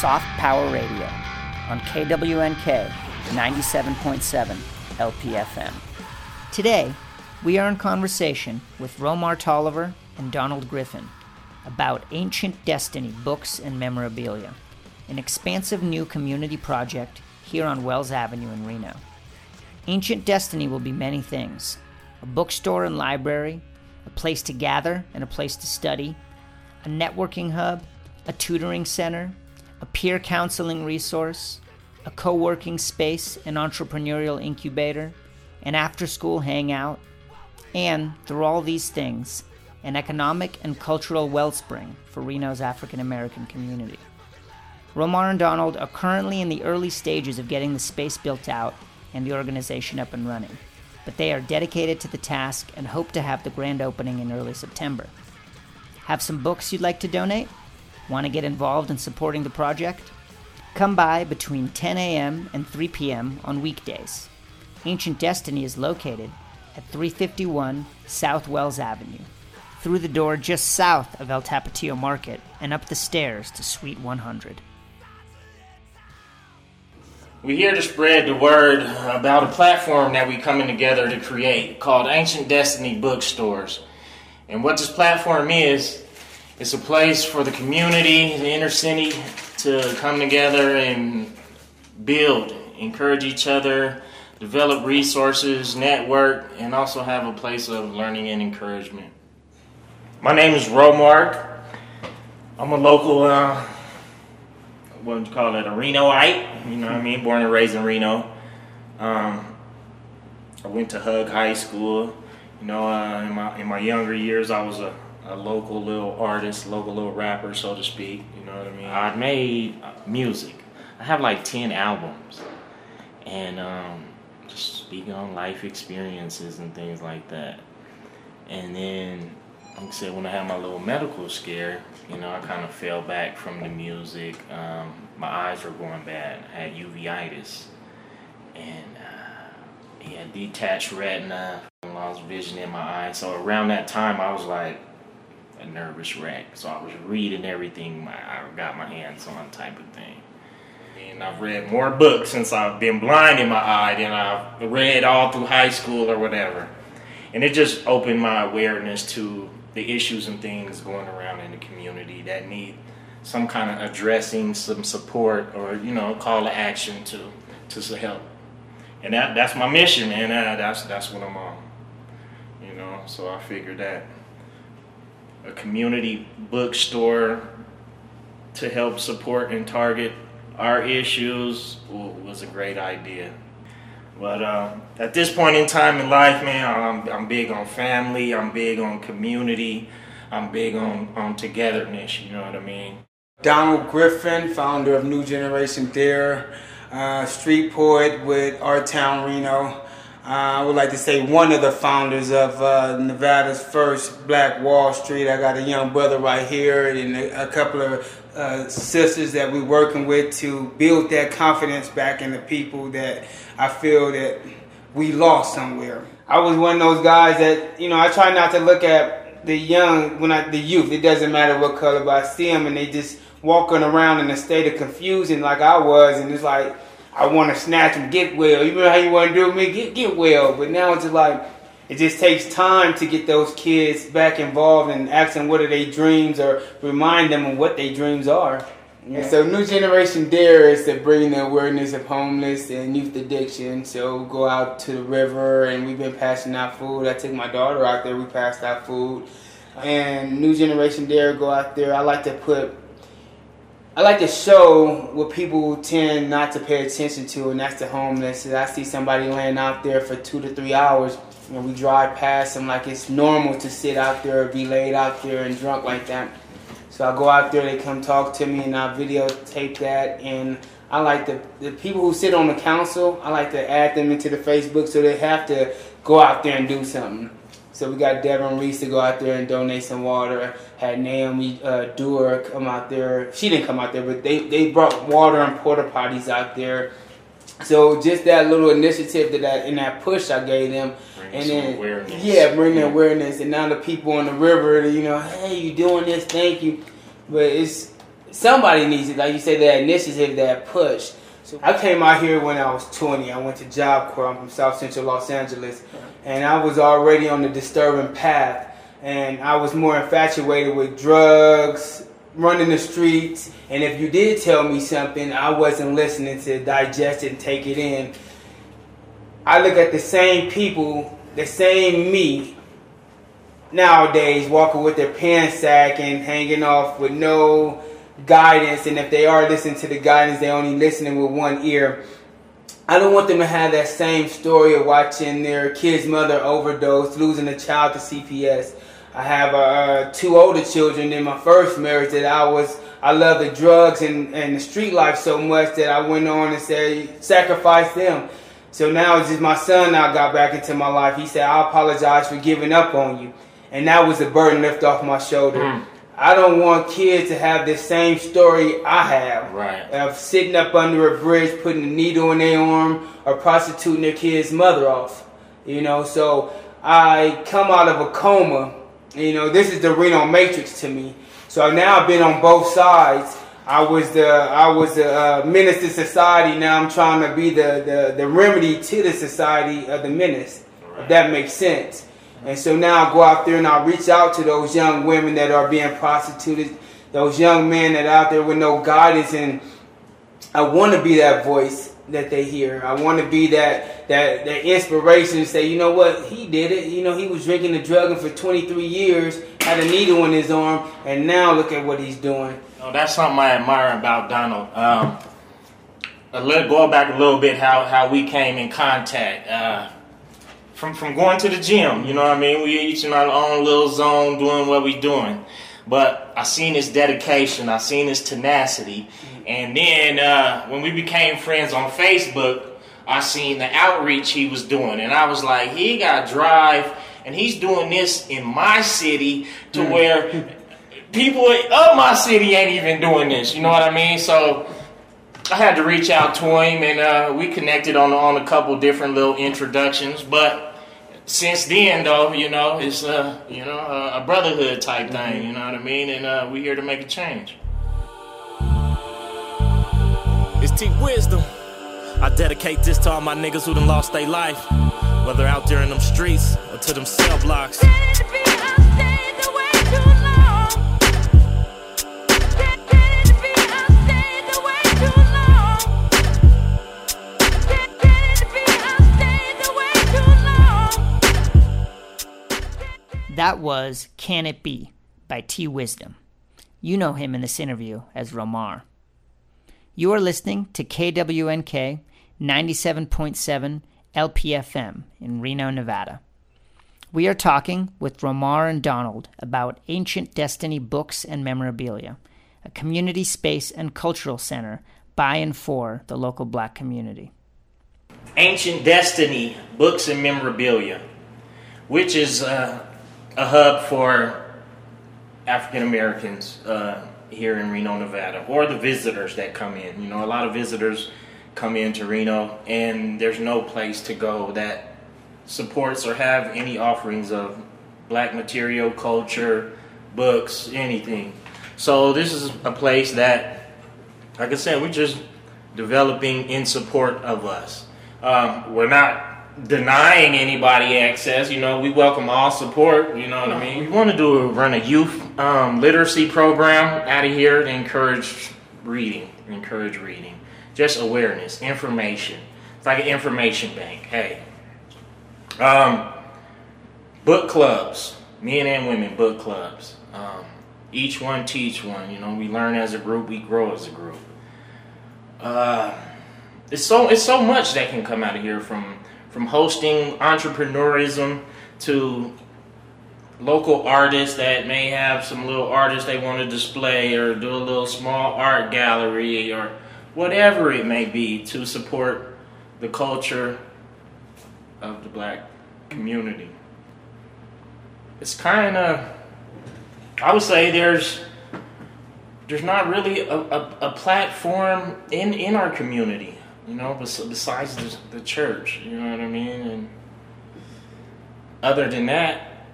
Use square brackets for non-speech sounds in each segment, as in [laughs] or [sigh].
Soft Power Radio on KWNK 97.7 LPFM. Today, we are in conversation with Romar Tolliver and Donald Griffin about Ancient Destiny books and memorabilia, an expansive new community project here on Wells Avenue in Reno. Ancient Destiny will be many things a bookstore and library, a place to gather and a place to study, a networking hub, a tutoring center, a peer counseling resource, a co working space, an entrepreneurial incubator, an after school hangout, and, through all these things, an economic and cultural wellspring for Reno's African American community. Romar and Donald are currently in the early stages of getting the space built out and the organization up and running, but they are dedicated to the task and hope to have the grand opening in early September. Have some books you'd like to donate? Want to get involved in supporting the project? Come by between 10 a.m. and 3 p.m. on weekdays. Ancient Destiny is located at 351 South Wells Avenue, through the door just south of El Tapatio Market and up the stairs to Suite 100. We're here to spread the word about a platform that we're coming together to create called Ancient Destiny Bookstores. And what this platform is, it's a place for the community, the inner city, to come together and build, encourage each other, develop resources, network, and also have a place of learning and encouragement. My name is Romark. I'm a local, uh, what would you call it, a Renoite, you know what I mean? Born and raised in Reno. Um, I went to Hug High School. You know, uh, in my in my younger years, I was a, a local little artist, local little rapper, so to speak. You know what I mean? I made music. I have like ten albums, and um, just speaking on life experiences and things like that. And then, like I said, when I had my little medical scare, you know, I kind of fell back from the music. Um, my eyes were going bad. I had uveitis, and uh, had detached retina, lost vision in my eye. So around that time, I was like a nervous wreck. So I was reading everything I got my hands on, type of thing. And I've read more books since I've been blind in my eye than I've read all through high school or whatever. And it just opened my awareness to the issues and things going around in the community that need some kind of addressing, some support, or you know, call to action to to help. And that that's my mission, uh, that's that's what I'm on. You know, so I figured that a community bookstore to help support and target our issues was a great idea. But uh, at this point in time in life, man, I'm, I'm big on family. I'm big on community. I'm big on, on togetherness. You know what I mean? Donald Griffin, founder of New Generation Dare, uh, street poet with Artown Reno. I would like to say one of the founders of uh, Nevada's first Black Wall Street. I got a young brother right here and a, a couple of uh, sisters that we're working with to build that confidence back in the people that I feel that we lost somewhere. I was one of those guys that you know I try not to look at the young when I the youth. It doesn't matter what color, but I see them and they just walking around in a state of confusion like I was, and it's like I want to snatch them, get well. You know how you want to do with me? Get get well. But now it's just like it just takes time to get those kids back involved and ask them what are their dreams or remind them of what their dreams are. Yeah. So New Generation Dare is to bring the awareness of homeless and youth addiction. So go out to the river and we've been passing out food. I took my daughter out there, we passed out food. And New Generation Dare go out there. I like to put I like to show what people tend not to pay attention to, and that's the homeless. I see somebody laying out there for two to three hours, and we drive past them like it's normal to sit out there or be laid out there and drunk like that. So I go out there, they come talk to me, and I videotape that. And I like the the people who sit on the council. I like to add them into the Facebook so they have to go out there and do something. So we got Devon Reese to go out there and donate some water. Had Naomi uh, Duerr come out there. She didn't come out there, but they, they brought water and porta potties out there. So just that little initiative that I, and that push I gave them, Bring and some then awareness. yeah, bring the Yeah. awareness. And now the people on the river, you know, hey, you doing this? Thank you. But it's somebody needs it. Like you say, that initiative, that push. I came out here when I was 20. I went to Job Corps. I'm from South Central Los Angeles, and I was already on the disturbing path. And I was more infatuated with drugs, running the streets. And if you did tell me something, I wasn't listening to digest it and take it in. I look at the same people, the same me nowadays, walking with their pants sack and hanging off with no guidance, and if they are listening to the guidance, they're only listening with one ear. I don't want them to have that same story of watching their kid's mother overdose, losing a child to CPS. I have uh, two older children in my first marriage that I was, I love the drugs and, and the street life so much that I went on and said, sacrifice them. So now it's just my son now got back into my life. He said, I apologize for giving up on you. And that was a burden lift off my shoulder. Mm. I don't want kids to have the same story I have. Right. Of sitting up under a bridge, putting a needle in their arm, or prostituting their kid's mother off. You know, so I come out of a coma. You know, this is the Reno Matrix to me. So now I've been on both sides. I was the I was the uh, menace to society. Now I'm trying to be the, the, the remedy to the society of the menace. Right. If that makes sense. And so now I go out there and I reach out to those young women that are being prostituted, those young men that out there with no guidance, and I want to be that voice that they hear. I want to be that that that inspiration to say, you know what, he did it. You know, he was drinking the drug and for 23 years, had a needle in his arm, and now look at what he's doing. Oh, that's something I admire about Donald. Um, a little, go back a little bit how how we came in contact. Uh, from from going to the gym. You know what I mean? We each in our own little zone doing what we doing. But I seen his dedication. I seen his tenacity. And then uh, when we became friends on Facebook, I seen the outreach he was doing, and I was like, he got drive, and he's doing this in my city to mm. where people of my city ain't even doing this. You know what I mean? So I had to reach out to him, and uh, we connected on on a couple different little introductions, but since then, though, you know, it's a you know a, brotherhood type thing. You know what I mean? And uh, we here to make a change. It's T Wisdom. I dedicate this to all my niggas who done lost their life, whether out there in them streets or to them cell blocks. That was Can It Be by T Wisdom. You know him in this interview as Romar. You are listening to KWNK 97.7 LPFM in Reno, Nevada. We are talking with Romar and Donald about Ancient Destiny Books and Memorabilia, a community space and cultural center by and for the local black community. Ancient Destiny Books and Memorabilia, which is uh, a hub for African Americans uh, here in Reno, Nevada, or the visitors that come in. You know, a lot of visitors come into Reno, and there's no place to go that supports or have any offerings of black material, culture, books, anything. So this is a place that, like I said, we're just developing in support of us. Um, we're not denying anybody access. You know, we welcome all support. You know what I mean? We want to do a, run a youth um, literacy program out of here to encourage reading, encourage reading, just awareness, information. It's like an information bank. Hey, um, book clubs, men and women book clubs. Um, each one teach one. You know, we learn as a group, we grow as a group. Uh, it's so it's so much that can come out of here from from hosting entrepreneurism to local artists that may have some little artists they want to display or do a little small art gallery or whatever it may be to support the culture of the black community. It's kind of, I would say there's there's not really a, a, a platform in, in our community you know, besides the, the church, you know what I mean? And other than that,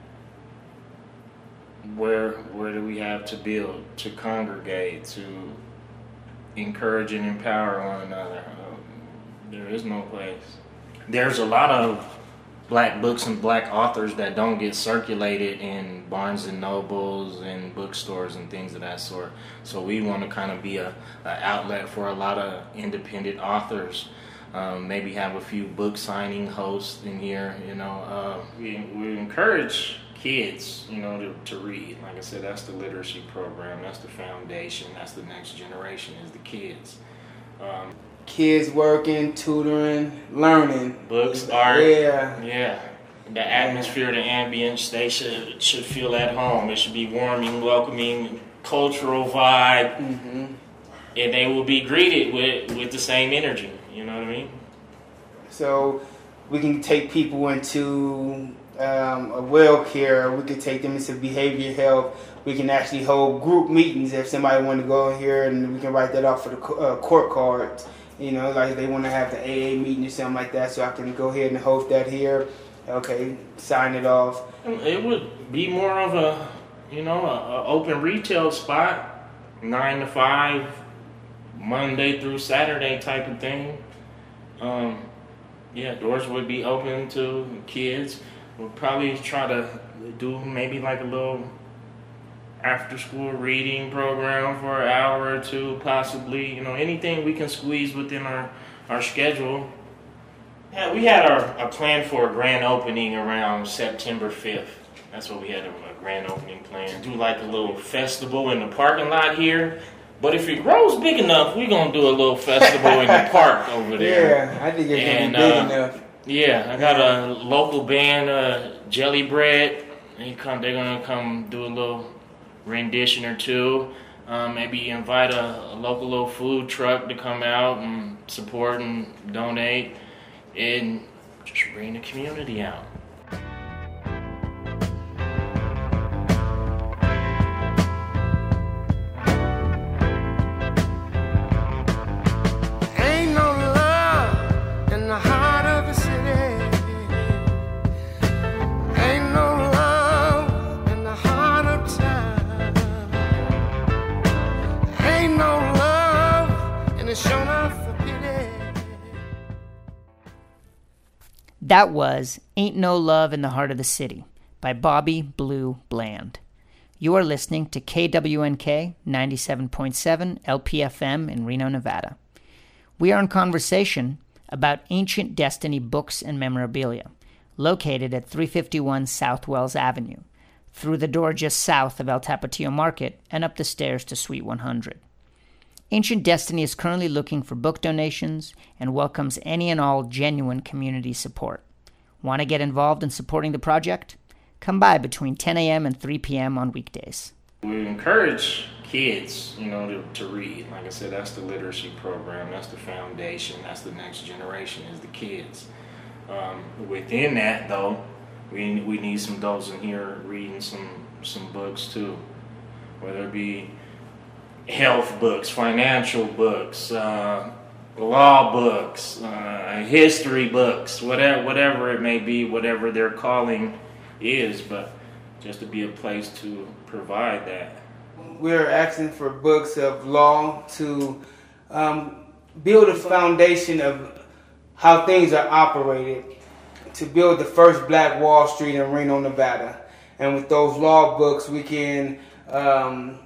where where do we have to build, to congregate, to encourage and empower one another? Um, there is no place. There's a lot of black books and black authors that don't get circulated in Barnes and Nobles and bookstores and things of that sort. So we want to kind of be a, a outlet for a lot of independent authors. Um, maybe have a few book signing hosts in here. You know, uh, we we encourage kids, you know, to, to read. Like I said, that's the literacy program. That's the foundation. That's the next generation is the kids. Um, kids working, tutoring, learning. Books, art. Yeah. Yeah. The atmosphere, the ambience, they should should feel at home. It should be warming, welcoming, cultural vibe, hmm and they will be greeted with with the same energy. You know what I mean? So we can take people into um, a well care. We can take them into behavior health. We can actually hold group meetings if somebody want to go in here, and we can write that off for the uh, court cards. You know, like they want to have the AA meeting or something like that, so I can go ahead and host that here. Okay, sign it off. It would be more of a, you know, a, a open retail spot, nine to five, Monday through Saturday type of thing. Um, yeah, doors would be open to kids. We'll probably try to do maybe like a little after school reading program for an hour or two, possibly. You know, anything we can squeeze within our, our schedule. Yeah, we had our a plan for a grand opening around September 5th. That's what we had a, a grand opening plan. Do like a little festival in the parking lot here. But if it grows big enough, we're gonna do a little festival in the [laughs] park over there. Yeah, I think it's gonna be big uh, enough. Yeah, I got a local band, uh, Jelly Bread. They come. They're gonna come do a little rendition or two. Um, maybe invite a, a local little food truck to come out and support and donate, and just bring the community out. That was Ain't No Love in the Heart of the City by Bobby Blue Bland. You are listening to KWNK 97.7 LPFM in Reno, Nevada. We are in conversation about Ancient Destiny books and memorabilia, located at 351 South Wells Avenue, through the door just south of El Tapatio Market and up the stairs to Suite 100. Ancient Destiny is currently looking for book donations and welcomes any and all genuine community support. Want to get involved in supporting the project? Come by between 10 a.m. and 3 p.m. on weekdays. We encourage kids, you know, to, to read. Like I said, that's the literacy program. That's the foundation. That's the next generation is the kids. Um, within that, though, we we need some adults in here reading some some books too, whether it be health books, financial books, uh, law books, uh, history books, whatever whatever it may be, whatever their calling is, but just to be a place to provide that. We're asking for books of law to um, build a foundation of how things are operated, to build the first Black Wall Street in Reno, Nevada. And with those law books, we can um,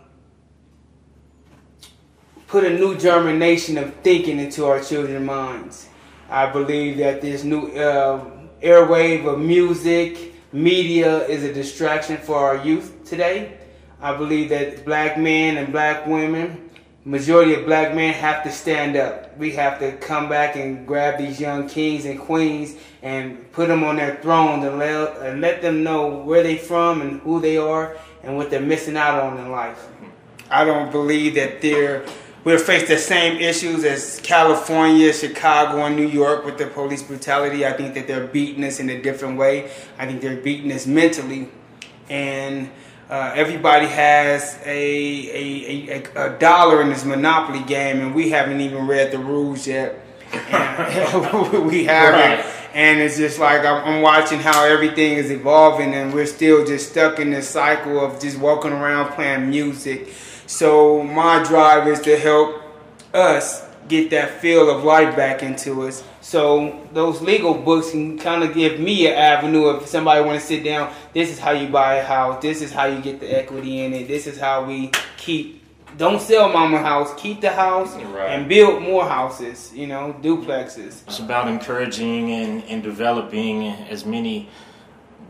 put a new germination of thinking into our children's minds. I believe that this new uh, airwave of music, media is a distraction for our youth today. I believe that black men and black women, majority of black men have to stand up. We have to come back and grab these young kings and queens and put them on their thrones and let, and let them know where they from and who they are and what they're missing out on in life. I don't believe that they're we'll face the same issues as California, Chicago, and New York with the police brutality. I think that they're beating us in a different way. I think they're beating us mentally, and uh, everybody has a, a, a, a dollar in this monopoly game, and we haven't even read the rules yet. And [laughs] [laughs] we haven't. Right. And it's just like I'm, watching how everything is evolving, and we're still just stuck in this cycle of just walking around playing music. So my drive is to help us get that feel of life back into us. So those legal books can kind of give me an avenue if somebody want to sit down. This is how you buy a house. This is how you get the equity in it. This is how we keep. Don't sell mama house. Keep the house Right. and build more houses. You know, duplexes. It's about encouraging and, and developing as many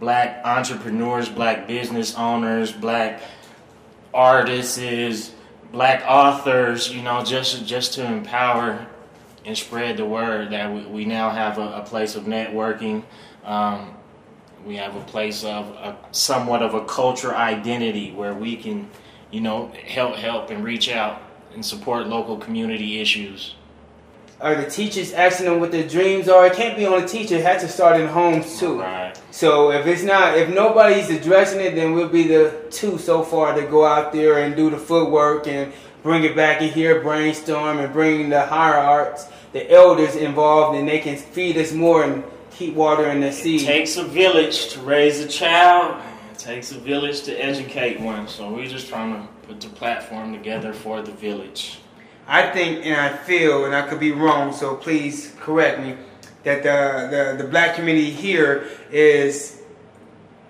black entrepreneurs, black business owners, black artists, black authors, you know, just just to empower and spread the word that we, we now have a, a place of networking. Um, we have a place of a, somewhat of a culture identity where we can, you know, help help and reach out and support local community issues. Are the teachers asking them what their dreams are? It can't be on the teacher. It has to start in homes too. Right. So if it's not, if nobody's addressing it, then we'll be the two so far to go out there and do the footwork and bring it back in here, brainstorm and bring the higher arts, the elders involved, and they can feed us more and keep watering the It seed. takes a village to raise a child. It takes a village to educate one. So we're just trying to put the platform together for the village. I think and I feel, and I could be wrong, so please correct me, that the, the, the black community here is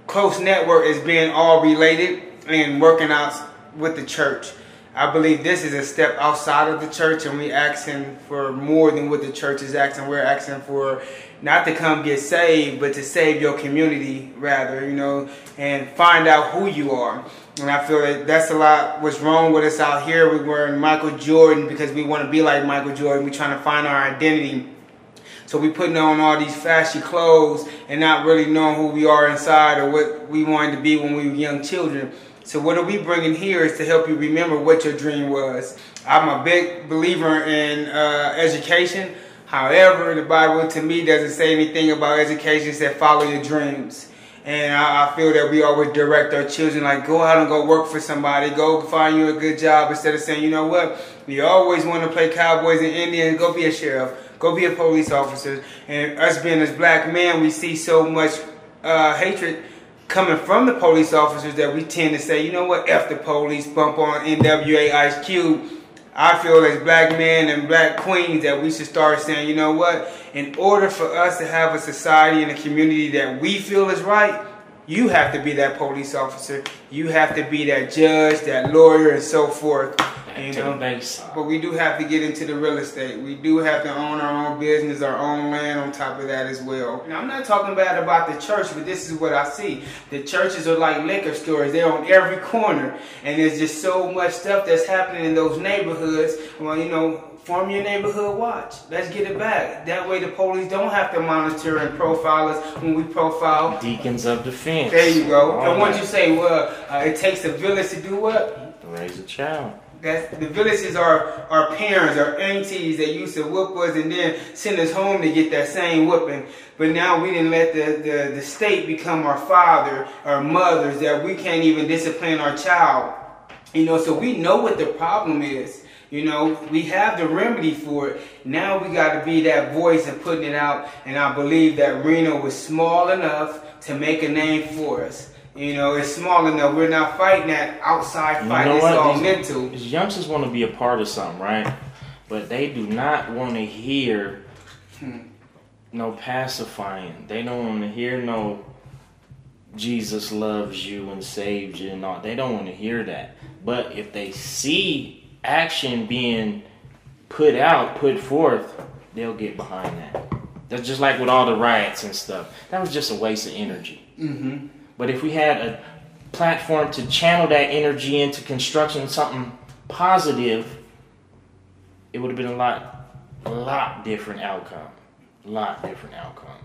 close network is being all related and working out with the church. I believe this is a step outside of the church, and we asking for more than what the church is asking. We're asking for not to come get saved, but to save your community, rather, you know, and find out who you are. And I feel that that's a lot what's wrong with us out here. We're wearing Michael Jordan because we want to be like Michael Jordan. We're trying to find our identity. So we're putting on all these flashy clothes and not really knowing who we are inside or what we wanted to be when we were young children. So what are we bringing here is to help you remember what your dream was. I'm a big believer in uh, education. However, the Bible to me doesn't say anything about education. It said follow your dreams. And I, I feel that we always direct our children like go out and go work for somebody, go find you a good job instead of saying, you know what, we always want to play cowboys and Indians, go be a sheriff, go be a police officer. And us being as black men, we see so much uh, hatred coming from the police officers that we tend to say, you know what, F the police, bump on NWA Ice Cube. I feel as black men and black queens that we should start saying, you know what, in order for us to have a society and a community that we feel is right, you have to be that police officer. You have to be that judge, that lawyer, and so forth. You to the know, base. but we do have to get into the real estate. We do have to own our own business, our own land on top of that as well. Now, I'm not talking bad about the church, but this is what I see. The churches are like liquor stores. They're on every corner. And there's just so much stuff that's happening in those neighborhoods. Well, you know, form your neighborhood watch. Let's get it back. That way the police don't have to monitor and profile us when we profile. Deacons of defense. There you go. All And once that. you say, well, uh, it takes a village to do what? Raise a child. That's the villages are our parents, our aunties that used to whoop us and then send us home to get that same whooping. But now we didn't let the, the, the state become our father, our mothers, that we can't even discipline our child. You know, so we know what the problem is. You know, we have the remedy for it. Now we got to be that voice and putting it out. And I believe that Reno was small enough to make a name for us. You know, it's small enough. We're not fighting that outside You fight. know It's what? all These- mental. These youngsters want to be a part of something, right? But they do not want to hear no pacifying. They don't want to hear no Jesus loves you and saves you and all. They don't want to hear that. But if they see action being put out, put forth, they'll get behind that. That's just like with all the riots and stuff. That was just a waste of energy. Mm-hmm. But if we had a platform to channel that energy into construction something positive, it would have been a lot, a lot different outcome. A lot different outcome.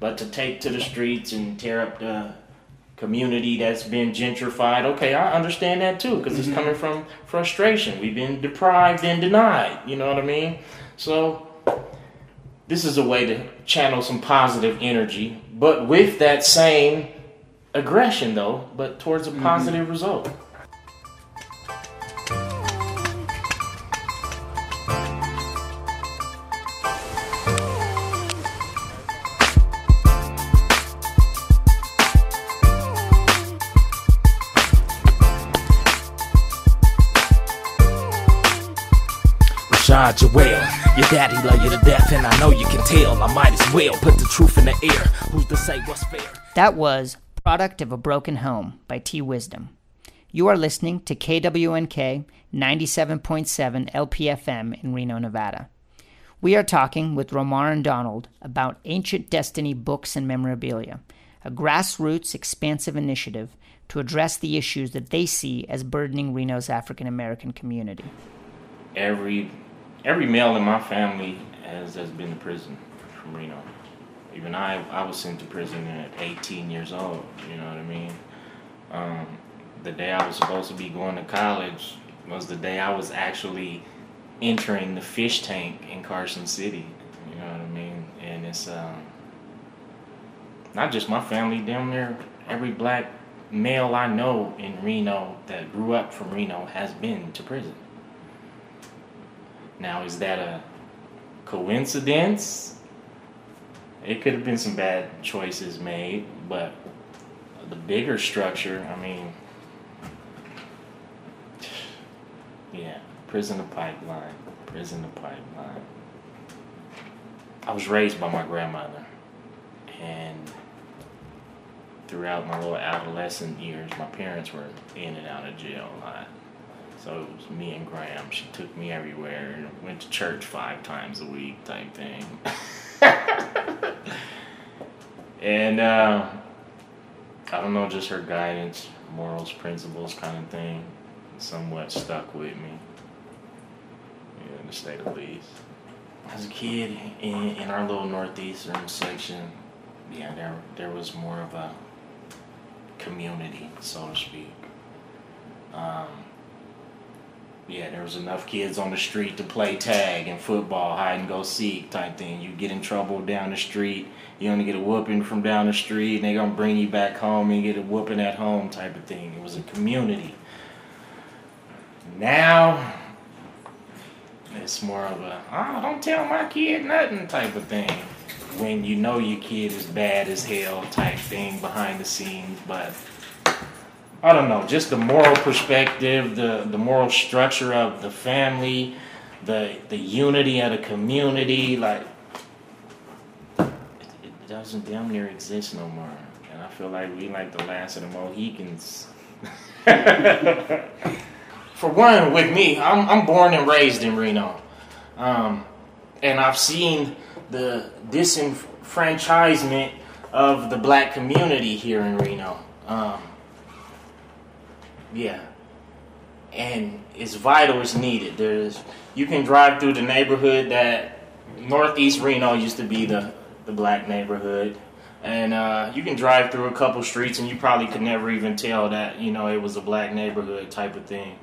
But to take to the streets and tear up the community that's been gentrified, okay, I understand that too, because it's mm-hmm. coming from frustration. We've been deprived and denied. You know what I mean? So this is a way to channel some positive energy, but with that same aggression though, but towards a mm-hmm. positive mm-hmm. result. Rashad Joel, your daddy love you to death, and I know you can tell. I might as well put the truth in the air. Who's to say what's fair? That was Product of a Broken Home by T Wisdom. You are listening to KWNK 97.7 LPFM in Reno, Nevada. We are talking with Romar and Donald about Ancient Destiny Books and Memorabilia, a grassroots, expansive initiative to address the issues that they see as burdening Reno's African American community. Every every male in my family has, has been to prison from Reno. Even I, I was sent to prison at 18 years old. You know what I mean? Um, the day I was supposed to be going to college was the day I was actually entering the fish tank in Carson City. You know what I mean? And it's um, not just my family, damn near every black male I know in Reno that grew up from Reno has been to prison. Now, is that a coincidence? It could have been some bad choices made, but the bigger structure, I mean, yeah, prison to pipeline, prison to pipeline. I was raised by my grandmother, and throughout my little adolescent years, my parents were in and out of jail a lot. So it was me and Graham. She took me everywhere and went to church five times a week type thing. [laughs] and uh, I don't know, just her guidance, morals, principles kind of thing, somewhat stuck with me, yeah, the state of least. As a kid in, in our little northeastern section, yeah, there there was more of a community, so to speak. Um, yeah, there was enough kids on the street to play tag and football, hide and go seek type thing. You get in trouble down the street, you only get a whooping from down the street, and they gonna bring you back home and get a whooping at home type of thing. It was a community. Now it's more of a oh don't tell my kid nothing type of thing. When you know your kid is bad as hell type thing behind the scenes, but I don't know, just the moral perspective, the the moral structure of the family, the the unity of the community, like it, it doesn't damn near exist no more. And I feel like we like the last of the Mohicans. [laughs] For one, with me, I'm I'm born and raised in Reno, um, and I've seen the disenfranchisement of the black community here in Reno. Um, yeah. And it's vital, it's needed. There's you can drive through the neighborhood that Northeast Reno used to be the, the black neighborhood. And uh, you can drive through a couple streets and you probably could never even tell that, you know, it was a black neighborhood type of thing.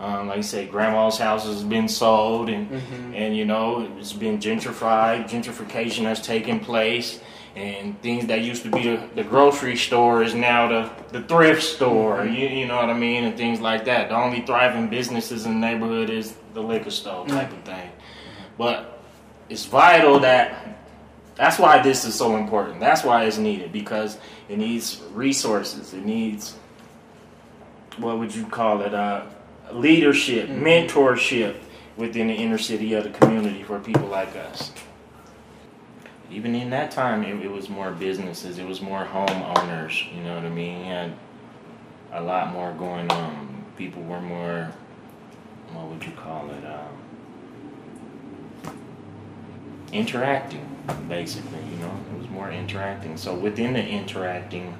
Um, like I say, grandma's house has been sold and, Mm-hmm. and you know, it's been gentrified. Gentrification has taken place and things that used to be the, the grocery store is now the, the thrift store. Mm-hmm. You, you know what I mean, and things like that. The only thriving businesses in the neighborhood is the liquor store type mm-hmm. of thing. But it's vital that that's why this is so important. That's why it's needed because it needs resources. It needs what would you call it? Uh, leadership, mm-hmm. mentorship within the inner city of the community for people like us even in that time, it, it was more businesses. It was more homeowners. You know what I mean? You had a lot more going on. People were more, what would you call it? Um, interacting, basically. You know, it was more interacting. So within the interacting,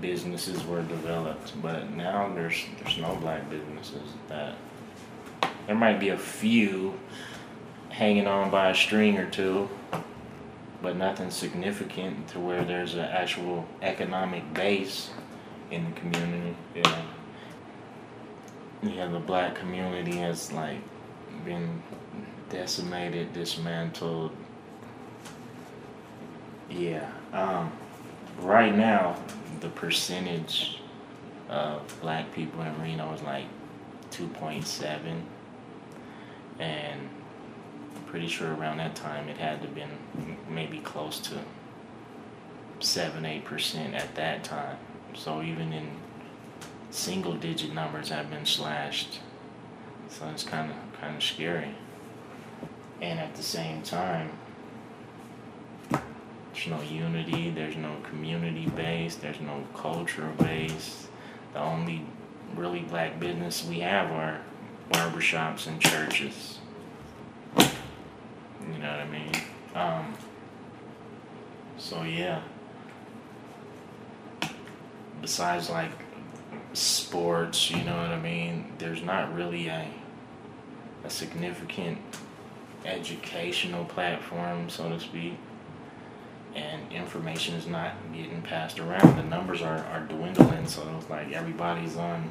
businesses were developed. But now there's there's no black businesses that. There might be a few hanging on by a string or two but nothing significant to where there's an actual economic base in the community. Yeah. Yeah, the black community has like been decimated, dismantled. Yeah. Um, right now, the percentage of black people in Reno is like 2.7, and pretty sure around that time it had to have been maybe close to seven eight percent at that time so even in single digit numbers have been slashed so it's kind of kind of scary and at the same time, there's no unity, there's no community base, there's no culture base. The only really black business we have are barbershops and churches. You know what I mean? Um, so yeah. Besides like sports, you know what I mean? There's not really a a significant educational platform, so to speak. And information is not getting passed around. The numbers are, are dwindling, so it's like everybody's on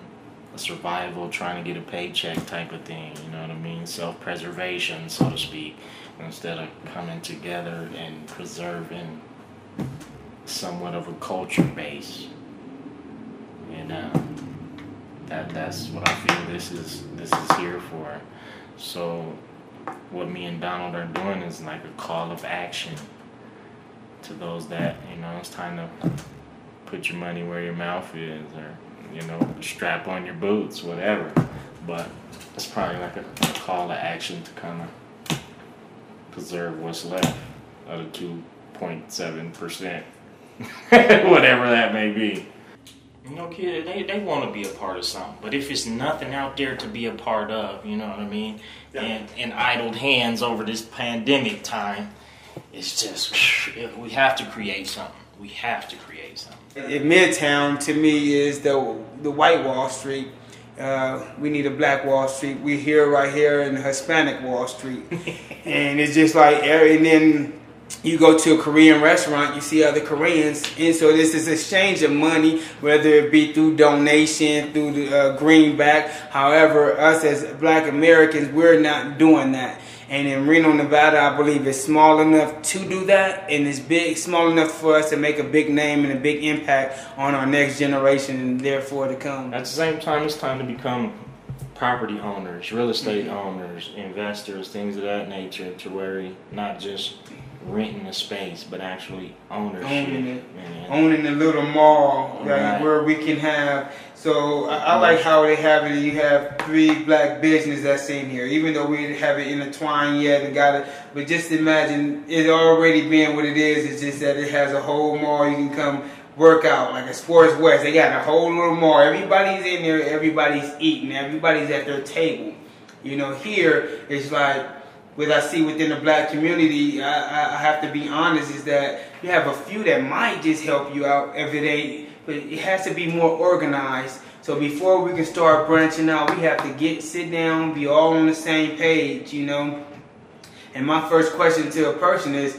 survival, trying to get a paycheck type of thing, you know what I mean? Self preservation, so to speak, instead of coming together and preserving somewhat of a culture base. And uh, that that's what I feel this is this is here for. So what me and Donald are doing is like a call of action to those that, you know, it's time to put your money where your mouth is or, you know, strap on your boots, whatever. But it's probably like a, a call to action to kind of preserve what's left of the 2.7%, [laughs] whatever that may be. You know, kid, they, they want to be a part of something. But if it's nothing out there to be a part of, you know what I mean? Yeah. And, and idled hands over this pandemic time, it's just, we have to create something. We have to create something. In Midtown, to me, is the the white Wall Street. Uh, we need a black Wall Street. We here right here in Hispanic Wall Street, [laughs] and it's just like and then you go to a Korean restaurant, you see other Koreans, and so this is exchange of money, whether it be through donation, through the uh, greenback. However, us as Black Americans, we're not doing that. And in Reno, Nevada, I believe it's small enough to do that, and it's big, small enough for us to make a big name and a big impact on our next generation, and therefore to come. At the same time, it's time to become property owners, real estate mm-hmm. owners, investors, things of that nature, to where not just renting a space, but actually ownership. owning it, man. owning the little mall like, Right. where we can have. So I, I like how they have it. You have three black business that's in here, even though we haven't intertwined yet and got it. But just imagine it already being what it is. It's just that it has a whole mall. You can come work out like a Sports West. They got a whole little mall. Everybody's in there. Everybody's eating. Everybody's at their table. You know, here it's like what I see within the black community, I, I, I have to be honest, is that you have a few that might just help you out if it ain't, but it has to be more organized. So before we can start branching out, we have to get sit down, be all on the same page, you know. And my first question to a person is,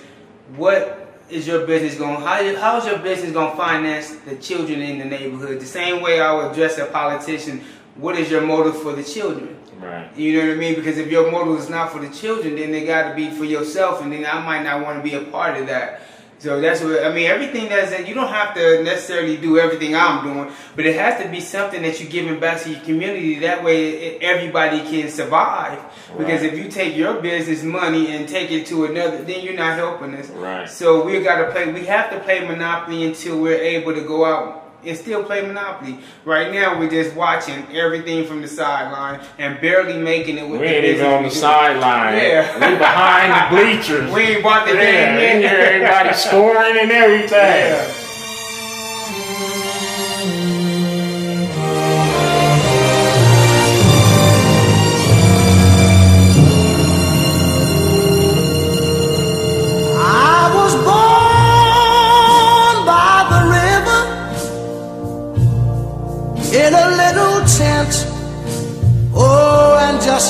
what is your business going? How how is your business going to finance the children in the neighborhood? The same way I would address a politician. What is your motive for the children? Right. You know what I mean? Because if your motive is not for the children, then they got to be for yourself, and then I might not want to be a part of that. So that's what I mean. Everything that's that you don't have to necessarily do everything I'm doing, but it has to be something that you're giving back to your community. That way, everybody can survive. Because if you take your business money and take it to another, then you're not helping us. Right. So we got to play. We have to play Monopoly until we're able to go out and still play Monopoly. Right now, we're just watching everything from the sideline and barely making it with We the ain't even on the sideline. Yeah. We behind the bleachers. [laughs] We ain't bought the yeah, game yet. everybody scoring and everything. Yeah.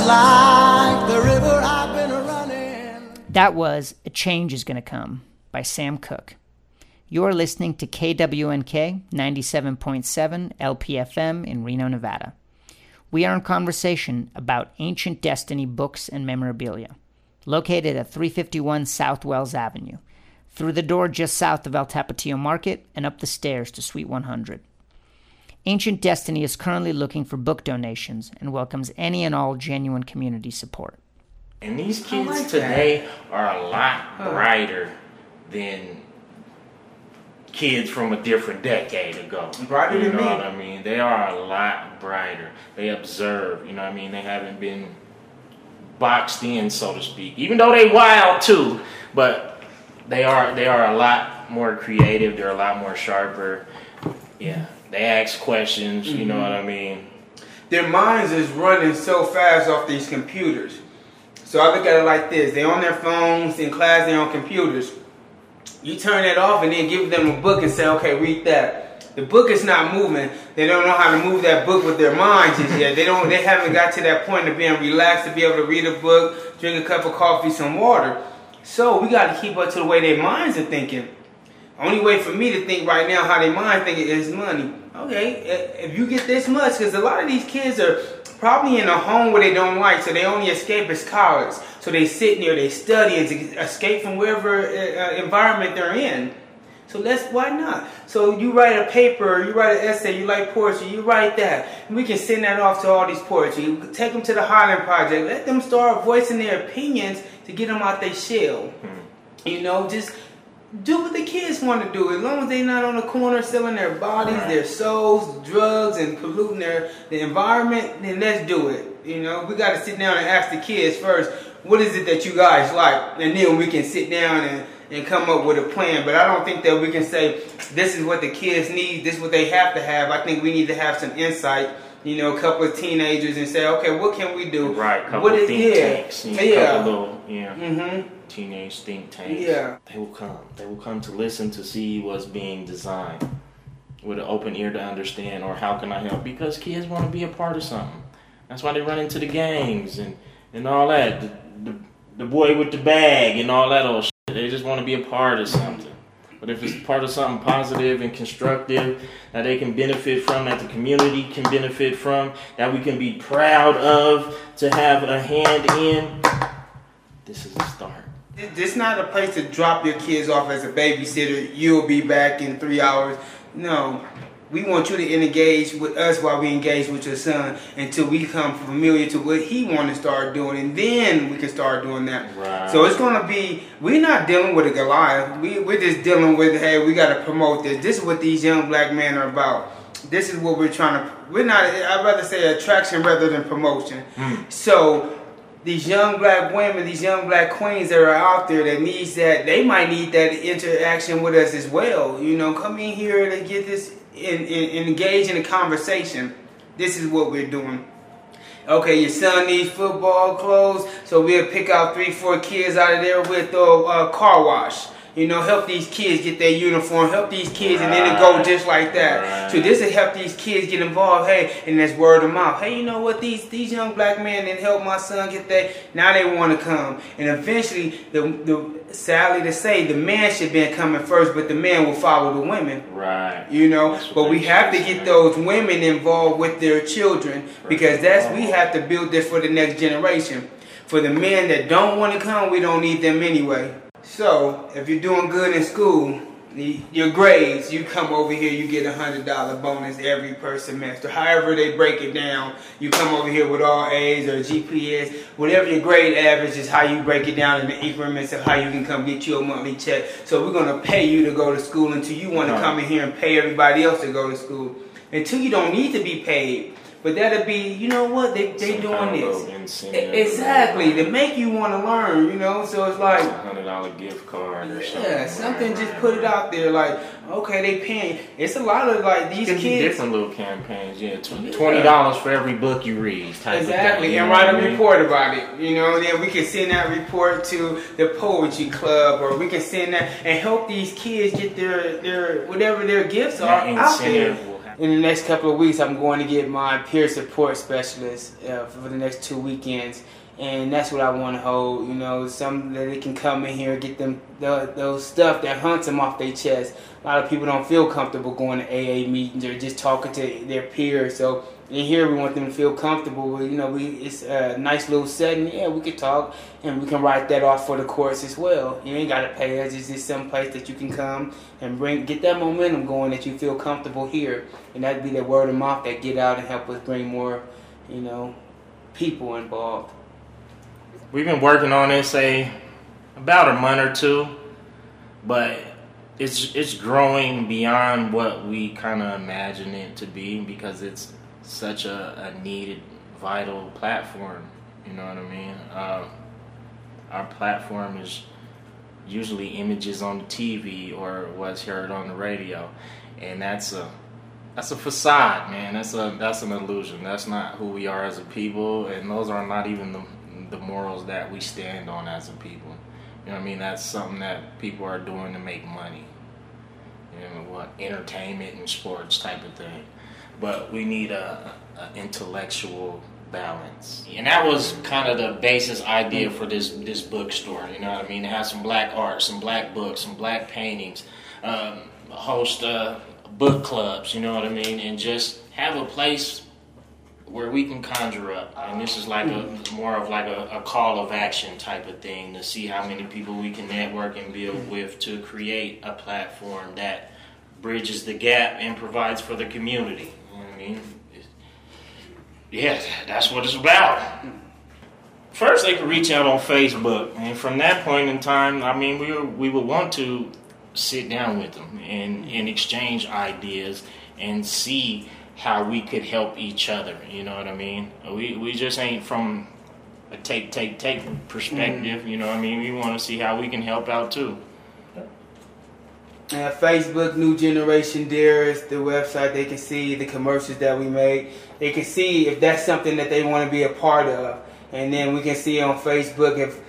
Like the river, I've been running. That was A Change is Gonna Come by Sam Cooke. You're listening to KWNK 97.7 LPFM in Reno, Nevada. We are in conversation about ancient destiny books and memorabilia, located at 351 South Wells Avenue, through the door just south of El Tapatio Market and up the stairs to Suite 100. Ancient Destiny is currently looking for book donations and welcomes any and all genuine community support. And these kids like today are a lot brighter than kids from a different decade ago. Brighter you than know me. what I mean? They are a lot brighter. They observe, you know what I mean? They haven't been boxed in, so to speak. Even though they wild too, but they are they are a lot more creative. They're a lot more sharper. Yeah, they ask questions. You know what mm-hmm. I mean? their minds is running so fast off these computers. So I look at it like this: they on their phones in class, they're on computers. You turn that off and then give them a book and say, "Okay, read that." The book is not moving. They don't know how to move that book with their minds just yet. They don't. They haven't got to that point of being relaxed to be able to read a book, drink a cup of coffee, some water. So we got to keep up to the way their minds are thinking. Only way for me to think right now how they mind thinking is money. Okay, eh, if you get this much, because a lot of these kids are probably in a home where they don't like, so they only escape is college. So they sit near, they study, and escape from wherever uh, environment they're in. So let's why not? So you write a paper, you write an essay, you like poetry, you write that. And we can send that off to all these poetry. Take them to the Highland Project. Let them start voicing their opinions to get them out their shell. Hmm. You know, just do what the kids want to do. As long as they're not on the corner selling their bodies, their souls, drugs, and polluting their the environment, then let's do it. You know, we got to sit down and ask the kids first, what is it that you guys like, and then we can sit down and and come up with a plan. But I don't think that we can say this is what the kids need, this is what they have to have. I think we need to have some insight. You know, a couple of teenagers and say, okay, what can we do? Right, couple what of think yeah, tanks, and yeah. couple little yeah. Mm-hmm. teenage think tanks. Yeah. They will come. They will come to listen to see what's being designed with an open ear to understand or how can I help? Because kids want to be a part of something. That's why they run into the gangs and, and all that. The, the, the boy with the bag and all that old shit. They just want to be a part of something. But if it's part of something positive and constructive that they can benefit from, that the community can benefit from, that we can be proud of to have a hand in, this is a start. This is not a place to drop your kids off as a babysitter. You'll be back in three hours. No, we want you to engage with us while we engage with your son until we become familiar to what he want to start doing, and then we can start doing that. Right. So it's gonna be. We're not dealing with a Goliath. We we're just dealing with hey, we got to promote this. This is what these young black men are about. This is what we're trying to. We're not. I'd rather say attraction rather than promotion. Hmm. So these young black women, these young black queens that are out there that needs that, they might need that interaction with us as well. You know, come in here to get this and, engage in a conversation. This is what we're doing. Okay, your son needs football clothes, so we'll pick out three, four kids out of there with a uh, car wash. You know, help these kids get their uniform, help these kids, and then it go just like that. Right. So this will help these kids get involved. Hey, and that's word of mouth. Hey, you know what? These these young black men didn't help my son get that. Now they want to come, and eventually, the the sadly to say, the man should be coming first, but the man will follow the women. Right. You know, but we have to get those women involved with their children because that's we have to build this for the next generation. For the men that don't want to come, we don't need them anyway. So if you're doing good in school, the, your grades, you come over here, you get a hundred dollar bonus every per semester. However they break it down, you come over here with all A's or GPS, whatever your grade average is, how you break it down in the increments of how you can come get you a monthly check. So we're gonna pay you to go to school until you want to come in here and pay everybody else to go to school. Until you don't need to be paid. But that'll be, you know what, they they doing this. Exactly, to uh, make you want to learn, you know. So it's like, a hundred dollar gift card or something. yeah, something just put it out there. Like, okay, they paying. It's a lot of like these kids. different little campaigns. Yeah, twenty dollars for every book you read. Type Exactly, of thing, and write a report about it. You know, then we can send that report to the poetry club, or we can send that and help these kids get their their whatever their gifts are out there. In the next couple of weeks, I'm going to get my peer support specialist uh, for the next two weekends, and that's what I want to hold. You know, some that they can come in here and get them the, those stuff that hunts them off their chest. A lot of people don't feel comfortable going to AA meetings or just talking to their peers. So in here, we want them to feel comfortable. You know, we it's a nice little setting. Yeah, we can talk and we can write that off for the course as well. You ain't got to pay us. It's just some place that you can come and bring get that momentum going that you feel comfortable here, and that'd be the word of mouth that get out and help us bring more, you know, people involved. We've been working on this say about a month or two, but it's it's growing beyond what we kind of imagine it to be because it's such a, a needed, vital platform You know what I mean? Uh, our platform is usually images on the TV or what's heard on the radio, and that's a that's a facade, man. That's a that's an illusion. That's not who we are as a people, and those are not even the the morals that we stand on as a people. You know what I mean? That's something that people are doing to make money. You know what? Entertainment and sports type of thing. But we need a, a intellectual balance. And that was kind of the basis idea for this this bookstore. You know what I mean? It has some black art, some black books, some black paintings. Um, host uh, book clubs. You know what I mean? And just have a place where we can conjure up. And this is like a more of like a, a call of action type of thing to see how many people we can network and build with to create a platform that bridges the gap and provides for the community. You know I mean? yeah, that's what it's about. First, they could reach out on Facebook, and from that point in time, I mean, we were, we would want to sit down with them and, and exchange ideas and see how we could help each other. You know what I mean? We we just ain't from a take take take perspective. Mm-hmm. You know what I mean? We want to see how we can help out too. Uh, Facebook, New Generation Deers, the website, they can see the commercials that we make. They can see if that's something that they want to be a part of. And then we can see on Facebook if,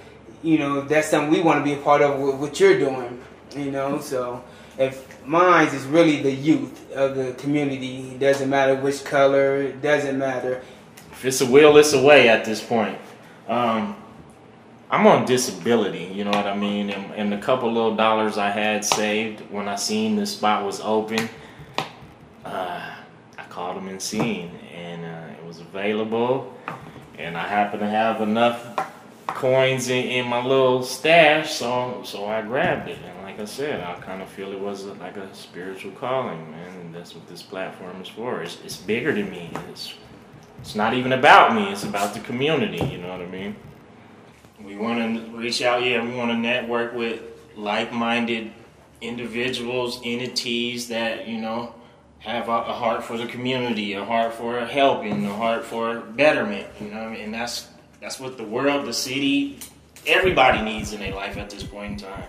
you know, that's something we want to be a part of what you're doing, you know. So if mine is really the youth of the community, it doesn't matter which color, it doesn't matter. If it's a will, it's a way at this point. Um, I'm on disability, you know what I mean? And, and, the couple little dollars I had saved when I seen the spot was open, uh, I called them and seen, and uh, it was available. And I happened to have enough coins in, in, my little stash, so so I grabbed it. And like I said, I kind of feel it was like a spiritual calling, man. And that's what this platform is for. It's, it's bigger than me. It's it's not even about me. It's about the community. You know what I mean? We want to reach out. Yeah, we want to network with like-minded individuals, entities that you know have a, a, heart for the community, a heart for helping, a heart for betterment. You know, I mean? and that's that's what the world, the city, everybody needs in their life at this point in time.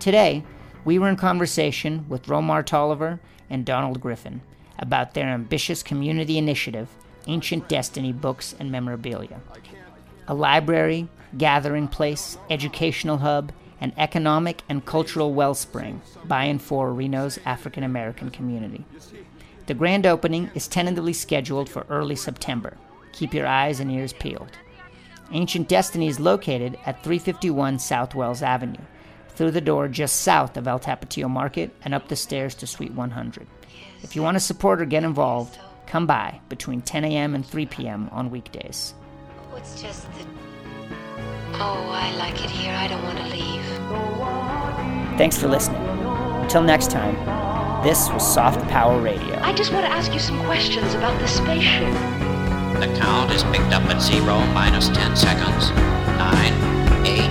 Today, we were in conversation with Romar Tolliver and Donald Griffin about their ambitious community initiative, Ancient Destiny Books and Memorabilia. A library, gathering place, educational hub, and economic and cultural wellspring by and for Reno's African American community. The grand opening is tentatively scheduled for early September. Keep your eyes and ears peeled. Ancient Destiny is located at 351 South Wells Avenue through the door just south of El Tapatio Market and up the stairs to Suite 100. If you want to support or get involved, come by between 10 a.m. and 3 p.m. on weekdays. Oh, it's just that. Oh, I like it here. I don't want to leave. Thanks for listening. Until next time, this was Soft Power Radio. I just want to ask you some questions about the spaceship. The count is picked up at zero minus 10 seconds. Nine, eight,